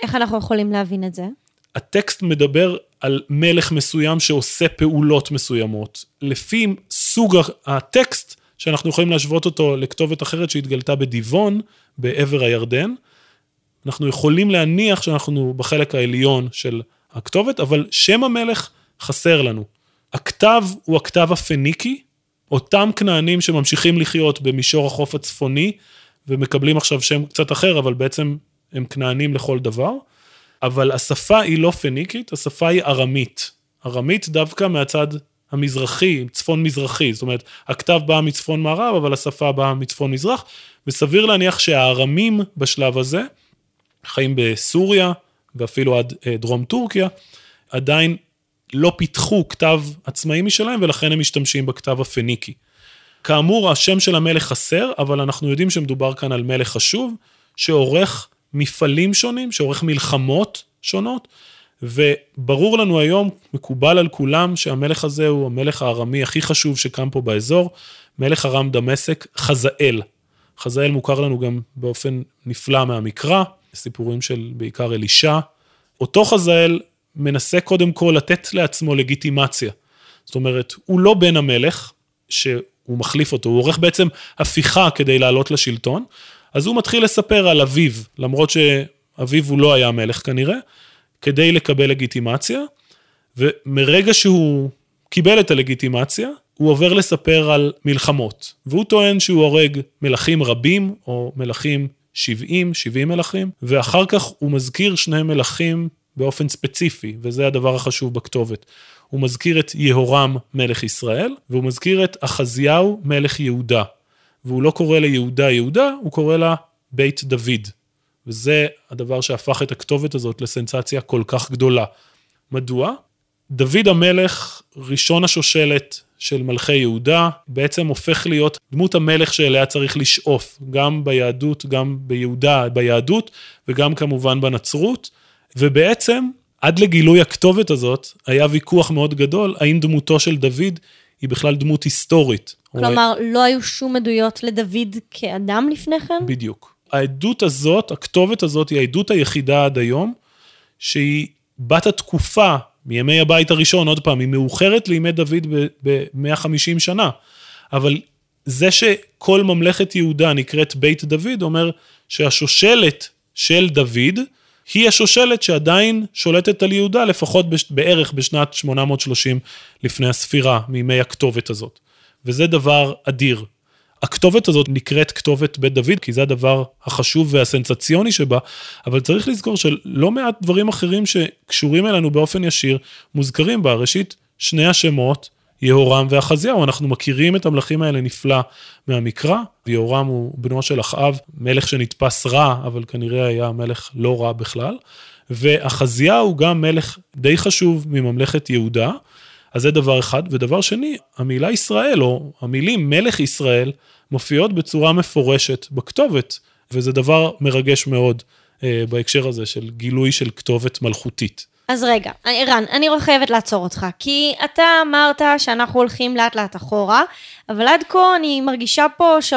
איך אנחנו יכולים להבין את זה? הטקסט מדבר על מלך מסוים שעושה פעולות מסוימות. לפי סוג הטקסט, שאנחנו יכולים להשוות אותו לכתובת אחרת שהתגלתה בדיבון, בעבר הירדן, אנחנו יכולים להניח שאנחנו בחלק העליון של הכתובת, אבל שם המלך חסר לנו. הכתב הוא הכתב הפניקי, אותם כנענים שממשיכים לחיות במישור החוף הצפוני, ומקבלים עכשיו שם קצת אחר, אבל בעצם הם כנענים לכל דבר. אבל השפה היא לא פניקית, השפה היא ארמית. ארמית דווקא מהצד המזרחי, צפון מזרחי, זאת אומרת, הכתב בא מצפון מערב, אבל השפה באה מצפון מזרח, וסביר להניח שהארמים בשלב הזה, חיים בסוריה, ואפילו עד אה, דרום טורקיה, עדיין לא פיתחו כתב עצמאי משלהם, ולכן הם משתמשים בכתב הפניקי. כאמור, השם של המלך חסר, אבל אנחנו יודעים שמדובר כאן על מלך חשוב, שעורך מפעלים שונים, שעורך מלחמות שונות, וברור לנו היום, מקובל על כולם, שהמלך הזה הוא המלך הארמי הכי חשוב שקם פה באזור, מלך ארם דמשק, חזאל. חזאל מוכר לנו גם באופן נפלא מהמקרא, סיפורים של בעיקר אלישע. אותו חזאל מנסה קודם כל לתת לעצמו לגיטימציה. זאת אומרת, הוא לא בן המלך, שהוא מחליף אותו, הוא עורך בעצם הפיכה כדי לעלות לשלטון, אז הוא מתחיל לספר על אביו, למרות שאביו הוא לא היה מלך כנראה, כדי לקבל לגיטימציה, ומרגע שהוא קיבל את הלגיטימציה, הוא עובר לספר על מלחמות, והוא טוען שהוא הורג מלכים רבים, או מלכים 70, 70 מלכים, ואחר כך הוא מזכיר שני מלכים באופן ספציפי, וזה הדבר החשוב בכתובת. הוא מזכיר את יהורם מלך ישראל, והוא מזכיר את אחזיהו מלך יהודה. והוא לא קורא ליהודה יהודה, הוא קורא לה בית דוד. וזה הדבר שהפך את הכתובת הזאת לסנסציה כל כך גדולה. מדוע? דוד המלך, ראשון השושלת של מלכי יהודה, בעצם הופך להיות דמות המלך שאליה צריך לשאוף, גם ביהדות, גם ביהודה, ביהדות, וגם כמובן בנצרות, ובעצם עד לגילוי הכתובת הזאת, היה ויכוח מאוד גדול, האם דמותו של דוד היא בכלל דמות היסטורית. כלומר, לא היו שום עדויות לדוד כאדם לפני כן? בדיוק. העדות הזאת, הכתובת הזאת, היא העדות היחידה עד היום, שהיא בת התקופה, מימי הבית הראשון, עוד פעם, היא מאוחרת לימי דוד ב-150 שנה. אבל זה שכל ממלכת יהודה נקראת בית דוד, אומר שהשושלת של דוד, היא השושלת שעדיין שולטת על יהודה, לפחות בערך בשנת 830 לפני הספירה, מימי הכתובת הזאת. וזה דבר אדיר. הכתובת הזאת נקראת כתובת בית דוד, כי זה הדבר החשוב והסנסציוני שבה, אבל צריך לזכור שלא מעט דברים אחרים שקשורים אלינו באופן ישיר, מוזכרים בה. ראשית, שני השמות, יהורם ואחזיהו, אנחנו מכירים את המלכים האלה נפלא מהמקרא. יהורם הוא בנו של אחאב, מלך שנתפס רע, אבל כנראה היה מלך לא רע בכלל. ואחזיהו גם מלך די חשוב מממלכת יהודה. אז זה דבר אחד. ודבר שני, המילה ישראל, או המילים מלך ישראל, מופיעות בצורה מפורשת בכתובת, וזה דבר מרגש מאוד אה, בהקשר הזה של גילוי של כתובת מלכותית. אז רגע, ערן, אני חייבת לעצור אותך, כי אתה אמרת שאנחנו הולכים לאט לאט אחורה, אבל עד כה אני מרגישה פה 3-0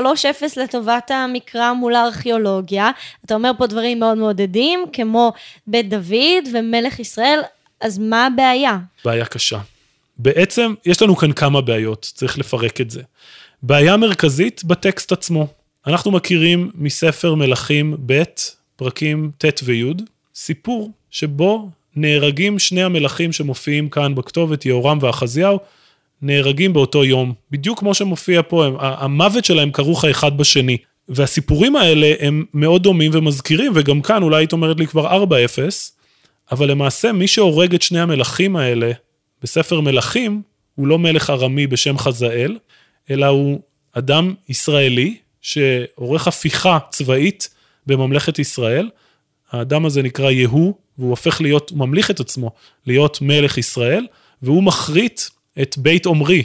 לטובת המקרא מול הארכיאולוגיה. אתה אומר פה דברים מאוד מעודדים, כמו בית דוד ומלך ישראל, אז מה הבעיה? בעיה קשה. בעצם יש לנו כאן כמה בעיות, צריך לפרק את זה. בעיה מרכזית בטקסט עצמו. אנחנו מכירים מספר מלכים ב', פרקים ט' וי', סיפור שבו נהרגים שני המלכים שמופיעים כאן בכתובת, יהורם ואחזיהו, נהרגים באותו יום, בדיוק כמו שמופיע פה, הם, המוות שלהם כרוך האחד בשני. והסיפורים האלה הם מאוד דומים ומזכירים, וגם כאן אולי היית אומרת לי כבר 4-0, אבל למעשה מי שהורג את שני המלכים האלה בספר מלכים, הוא לא מלך ארמי בשם חזאל, אלא הוא אדם ישראלי שעורך הפיכה צבאית בממלכת ישראל. האדם הזה נקרא יהוא, והוא הופך להיות, הוא ממליך את עצמו להיות מלך ישראל, והוא מחריט את בית עומרי.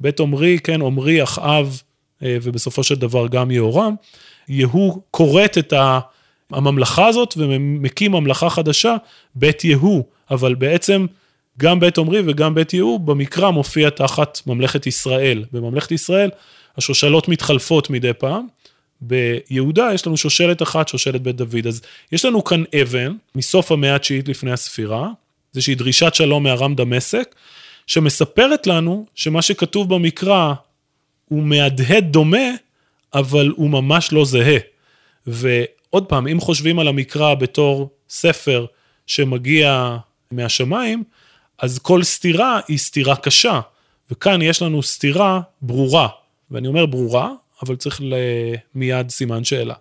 בית עומרי, כן, עומרי, אחאב, אה, ובסופו של דבר גם יהורם. יהוא כורת את הממלכה הזאת ומקים ממלכה חדשה, בית יהוא, אבל בעצם גם בית עמרי וגם בית יהוא במקרא מופיע תחת ממלכת ישראל. בממלכת ישראל השושלות מתחלפות מדי פעם. ביהודה יש לנו שושלת אחת, שושלת בית דוד. אז יש לנו כאן אבן מסוף המאה התשיעית לפני הספירה, איזושהי דרישת שלום מארם דמשק, שמספרת לנו שמה שכתוב במקרא הוא מהדהד דומה, אבל הוא ממש לא זהה. ועוד פעם, אם חושבים על המקרא בתור ספר שמגיע מהשמיים, אז כל סתירה היא סתירה קשה, וכאן יש לנו סתירה ברורה, ואני אומר ברורה, אבל צריך מיד סימן שאלה.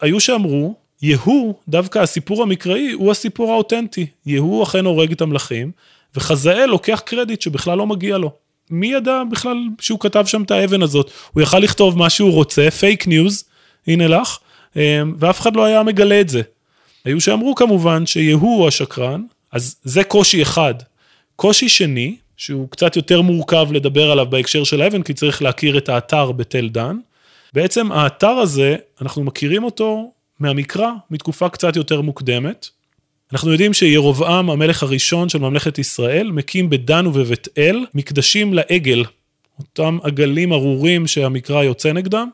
היו שאמרו, יהוא, דווקא הסיפור המקראי, הוא הסיפור האותנטי. יהוא אכן הורג את המלכים, וחזאל לוקח קרדיט שבכלל לא מגיע לו. מי ידע בכלל שהוא כתב שם את האבן הזאת? הוא יכל לכתוב מה שהוא רוצה, fake news, הנה לך, אמ, ואף אחד לא היה מגלה את זה. היו שאמרו כמובן שיהוא הוא השקרן, אז זה קושי אחד. קושי שני, שהוא קצת יותר מורכב לדבר עליו בהקשר של האבן, כי צריך להכיר את האתר בתל דן. בעצם האתר הזה, אנחנו מכירים אותו מהמקרא, מתקופה קצת יותר מוקדמת. אנחנו יודעים שירובעם, המלך הראשון של ממלכת ישראל, מקים בדן ובבית אל מקדשים לעגל, אותם עגלים ארורים שהמקרא יוצא נגדם.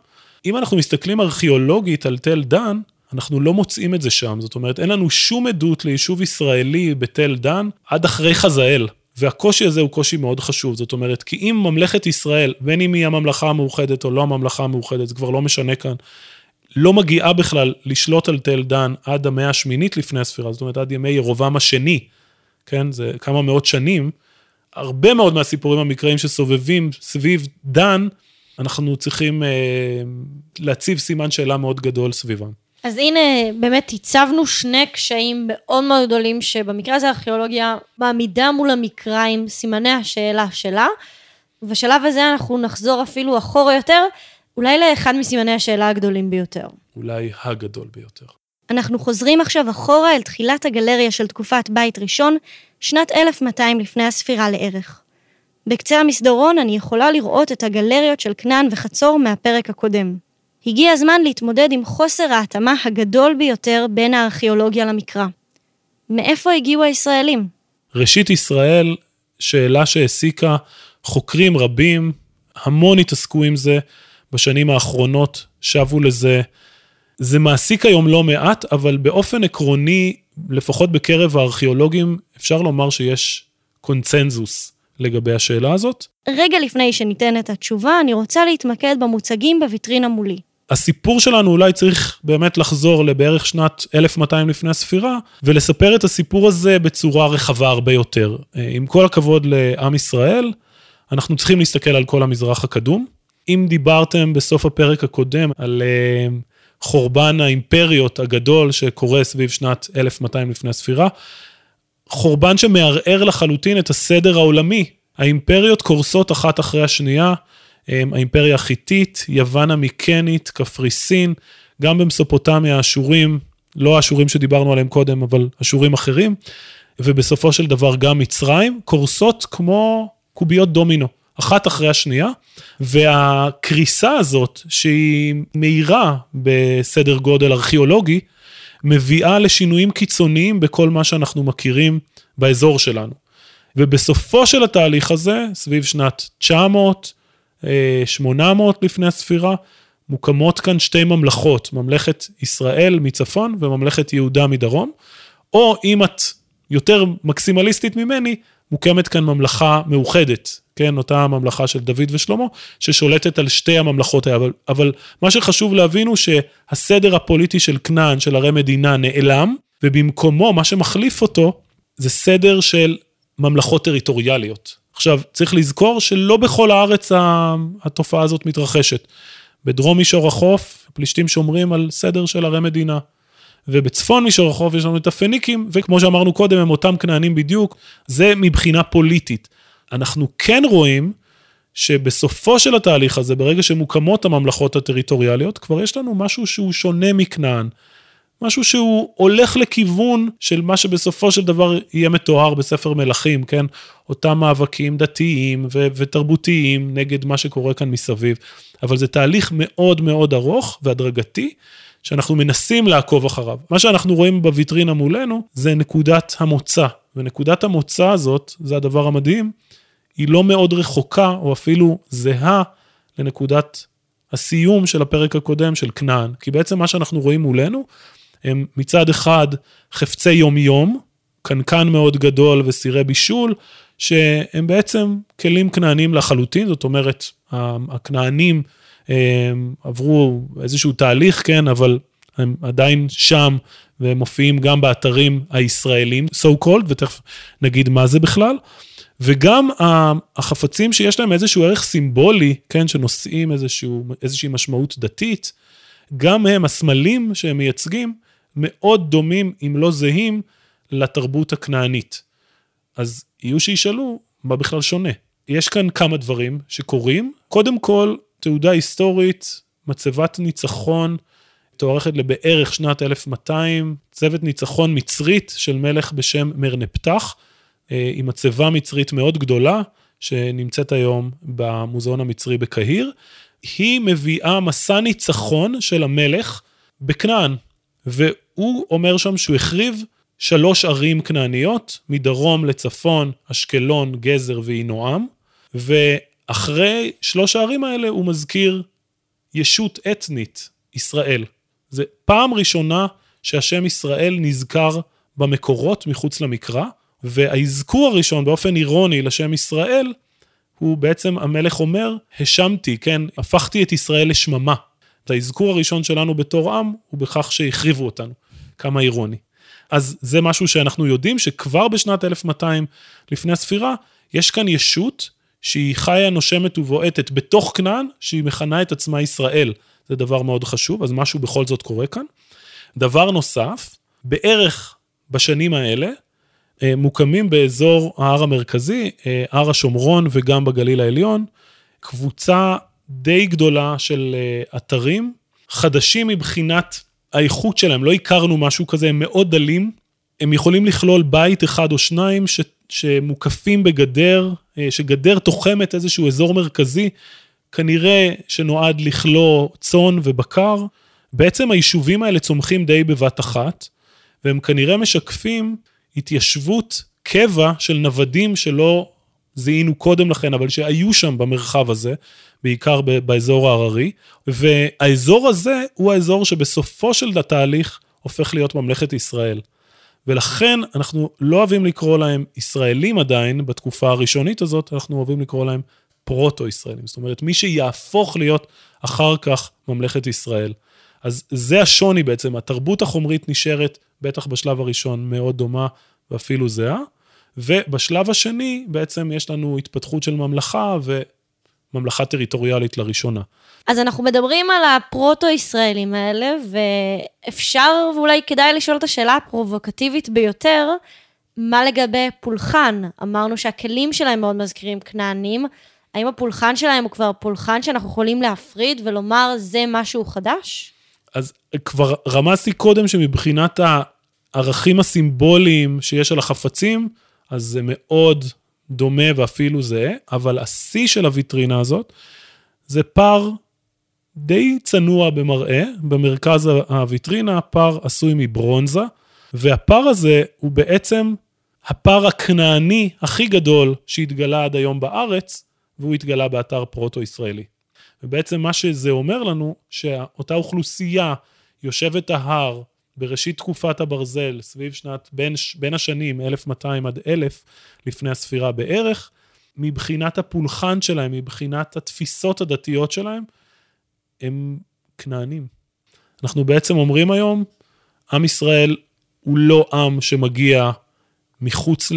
אם אנחנו מסתכלים ארכיאולוגית על תל דן, אנחנו לא מוצאים את זה שם, זאת אומרת, אין לנו שום עדות ליישוב ישראלי בתל דן עד אחרי חזאל. והקושי הזה הוא קושי מאוד חשוב, זאת אומרת, כי אם ממלכת ישראל, בין אם היא הממלכה המאוחדת או לא הממלכה המאוחדת, זה כבר לא משנה כאן, לא מגיעה בכלל לשלוט על תל דן עד המאה השמינית לפני הספירה, זאת אומרת, עד ימי ירובעם השני, כן, זה כמה מאות שנים, הרבה מאוד מהסיפורים המקראיים שסובבים סביב דן, אנחנו צריכים אה, להציב סימן שאלה מאוד גדול סביבם. אז הנה, באמת הצבנו שני קשיים מאוד מאוד גדולים, שבמקרה הזה הארכיאולוגיה מעמידה מול המקרא עם סימני השאלה שלה. ובשלב הזה אנחנו נחזור אפילו אחורה יותר, אולי לאחד מסימני השאלה הגדולים ביותר. אולי הגדול ביותר. אנחנו חוזרים עכשיו אחורה אל תחילת הגלריה של תקופת בית ראשון, שנת 1200 לפני הספירה לערך. בקצה המסדרון אני יכולה לראות את הגלריות של כנען וחצור מהפרק הקודם. הגיע הזמן להתמודד עם חוסר ההתאמה הגדול ביותר בין הארכיאולוגיה למקרא. מאיפה הגיעו הישראלים? ראשית ישראל, שאלה שהעסיקה חוקרים רבים, המון התעסקו עם זה בשנים האחרונות, שבו לזה. זה מעסיק היום לא מעט, אבל באופן עקרוני, לפחות בקרב הארכיאולוגים, אפשר לומר שיש קונצנזוס לגבי השאלה הזאת. רגע לפני שניתן את התשובה, אני רוצה להתמקד במוצגים בוויטרינה מולי. הסיפור שלנו אולי צריך באמת לחזור לבערך שנת 1200 לפני הספירה, ולספר את הסיפור הזה בצורה רחבה הרבה יותר. אה, עם כל הכבוד לעם ישראל, אנחנו צריכים להסתכל על כל המזרח הקדום. אם דיברתם בסוף הפרק הקודם על אה, חורבן האימפריות הגדול שקורה סביב שנת 1200 לפני הספירה, חורבן שמערער לחלוטין את הסדר העולמי. האימפריות קורסות אחת אחרי השנייה, האימפריה החיתית, יוון המיקנית, קפריסין, גם במסופוטמיה האשורים, לא האשורים שדיברנו עליהם קודם, אבל אשורים אחרים, ובסופו של דבר גם מצרים, קורסות כמו קוביות דומינו, אחת אחרי השנייה, והקריסה הזאת, שהיא מהירה בסדר גודל ארכיאולוגי, מביאה לשינויים קיצוניים בכל מה שאנחנו מכירים באזור שלנו. ובסופו של התהליך הזה, סביב שנת 900, 800 לפני הספירה, מוקמות כאן שתי ממלכות, ממלכת ישראל מצפון וממלכת יהודה מדרום, או אם את יותר מקסימליסטית ממני, מוקמת כאן ממלכה מאוחדת, כן, אותה ממלכה של דוד ושלמה, ששולטת על שתי הממלכות האלה, אבל, אבל מה שחשוב להבין הוא שהסדר הפוליטי של כנען, של ערי מדינה, נעלם, ובמקומו, מה שמחליף אותו, זה סדר של ממלכות טריטוריאליות. עכשיו, צריך לזכור שלא בכל הארץ התופעה הזאת מתרחשת. בדרום מישור החוף, הפלישתים שומרים על סדר של ערי מדינה. ובצפון מישור החוף יש לנו את הפניקים, וכמו שאמרנו קודם, הם אותם כנענים בדיוק, זה מבחינה פוליטית. אנחנו כן רואים שבסופו של התהליך הזה, ברגע שמוקמות הממלכות הטריטוריאליות, כבר יש לנו משהו שהוא שונה מכנען. משהו שהוא הולך לכיוון של מה שבסופו של דבר יהיה מתואר בספר מלכים, כן? אותם מאבקים דתיים ו- ותרבותיים נגד מה שקורה כאן מסביב. אבל זה תהליך מאוד מאוד ארוך והדרגתי, שאנחנו מנסים לעקוב אחריו. מה שאנחנו רואים בוויטרינה מולנו זה נקודת המוצא, ונקודת המוצא הזאת, זה הדבר המדהים, היא לא מאוד רחוקה או אפילו זהה לנקודת הסיום של הפרק הקודם של כנען. כי בעצם מה שאנחנו רואים מולנו, הם מצד אחד חפצי יום-יום, קנקן מאוד גדול וסירי בישול, שהם בעצם כלים כנענים לחלוטין, זאת אומרת, הכנענים עברו איזשהו תהליך, כן, אבל הם עדיין שם, והם מופיעים גם באתרים הישראלים, so called, ותכף נגיד מה זה בכלל. וגם החפצים שיש להם איזשהו ערך סימבולי, כן, שנושאים איזשהו, איזושהי משמעות דתית, גם הם, הסמלים שהם מייצגים, מאוד דומים, אם לא זהים, לתרבות הכנענית. אז יהיו שישאלו, מה בכלל שונה? יש כאן כמה דברים שקורים. קודם כל, תעודה היסטורית, מצבת ניצחון, תוארכת לבערך שנת 1200, צוות ניצחון מצרית של מלך בשם מרנפתח, אה, עם מצבה מצרית מאוד גדולה, שנמצאת היום במוזיאון המצרי בקהיר. היא מביאה מסע ניצחון של המלך בכנען, אומר שם שהוא החריב שלוש ערים כנעניות, מדרום לצפון, אשקלון, גזר ועינועם, ואחרי שלוש הערים האלה הוא מזכיר ישות אתנית, ישראל. זה פעם ראשונה שהשם ישראל נזכר במקורות מחוץ למקרא, והאזכור הראשון באופן אירוני לשם ישראל, הוא בעצם המלך אומר, השמתי, כן, הפכתי את ישראל לשממה. את האזכור הראשון שלנו בתור עם הוא בכך שהחריבו אותנו. כמה אירוני. אז זה משהו שאנחנו יודעים שכבר בשנת 1200 לפני הספירה, יש כאן ישות שהיא חיה, נושמת ובועטת בתוך כנען, שהיא מכנה את עצמה ישראל. זה דבר מאוד חשוב, אז משהו בכל זאת קורה כאן. דבר נוסף, בערך בשנים האלה, אה, מוקמים באזור ההר המרכזי, אה, הר השומרון וגם בגליל העליון, קבוצה די גדולה של אה, אתרים, חדשים מבחינת האיכות שלהם, לא הכרנו משהו כזה, הם מאוד דלים, הם יכולים לכלול בית אחד או שניים ש, שמוקפים בגדר, שגדר תוחמת איזשהו אזור מרכזי, כנראה שנועד לכלוא צאן ובקר. בעצם היישובים האלה צומחים די בבת אחת, והם כנראה משקפים התיישבות קבע של נוודים שלא זיהינו קודם לכן, אבל שהיו שם במרחב הזה, בעיקר באזור ההררי, והאזור הזה הוא האזור שבסופו של התהליך הופך להיות ממלכת ישראל. ולכן אנחנו לא אוהבים לקרוא להם ישראלים עדיין, בתקופה הראשונית הזאת, אנחנו אוהבים לקרוא להם פרוטו-ישראלים. זאת אומרת, מי שיהפוך להיות אחר כך ממלכת ישראל. אז זה השוני בעצם, התרבות החומרית נשארת, בטח בשלב הראשון, מאוד דומה ואפילו זהה, ובשלב השני בעצם יש לנו התפתחות של ממלכה וממלכה טריטוריאלית לראשונה. אז אנחנו מדברים על הפרוטו-ישראלים האלה, ואפשר ואולי כדאי לשאול את השאלה הפרובוקטיבית ביותר, מה לגבי פולחן? אמרנו שהכלים שלהם מאוד מזכירים כנענים, האם הפולחן שלהם הוא כבר פולחן שאנחנו יכולים להפריד ולומר זה משהו חדש? אז כבר רמזתי קודם שמבחינת הערכים הסימבוליים שיש על החפצים, אז זה מאוד דומה ואפילו זה, אבל השיא של הוויטרינה הזאת זה פר די צנוע במראה, במרכז הוויטרינה, פר עשוי מברונזה, והפר הזה הוא בעצם הפר הכנעני הכי גדול שהתגלה עד היום בארץ, והוא התגלה באתר פרוטו-ישראלי. ובעצם מה שזה אומר לנו, שאותה אוכלוסייה יושבת ההר בראשית תקופת הברזל, סביב שנת, בין, בין השנים 1200 עד 1000 לפני הספירה בערך, מבחינת הפולחן שלהם, מבחינת התפיסות הדתיות שלהם, הם כנענים. אנחנו בעצם אומרים היום, עם ישראל הוא לא עם שמגיע מחוץ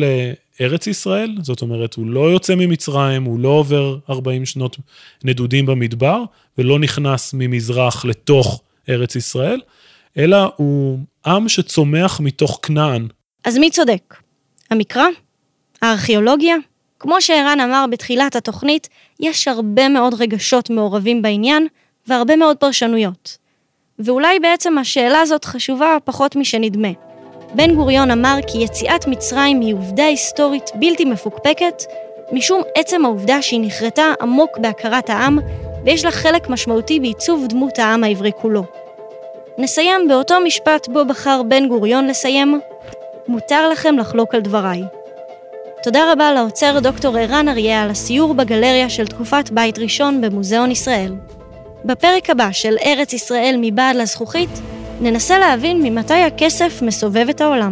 ארץ ישראל, זאת אומרת, הוא לא יוצא ממצרים, הוא לא עובר 40 שנות נדודים במדבר, ולא נכנס ממזרח לתוך ארץ ישראל, אלא הוא עם שצומח מתוך כנען. אז מי צודק? המקרא? הארכיאולוגיה? כמו שערן אמר בתחילת התוכנית, יש הרבה מאוד רגשות מעורבים בעניין, והרבה מאוד פרשנויות. ואולי בעצם השאלה הזאת חשובה פחות משנדמה. בן גוריון אמר כי יציאת מצרים היא עובדה היסטורית בלתי מפוקפקת, משום עצם העובדה שהיא נחרטה עמוק בהכרת העם, ויש לה חלק משמעותי בעיצוב דמות העם העברי כולו. נסיים באותו משפט בו בחר בן גוריון לסיים, מותר לכם לחלוק על דבריי. תודה רבה לאוצר דוקטור ערן אריה על הסיור בגלריה של תקופת בית ראשון במוזיאון ישראל. בפרק הבא של ארץ ישראל מבעד לזכוכית, ננסה להבין ממתי הכסף מסובב את העולם.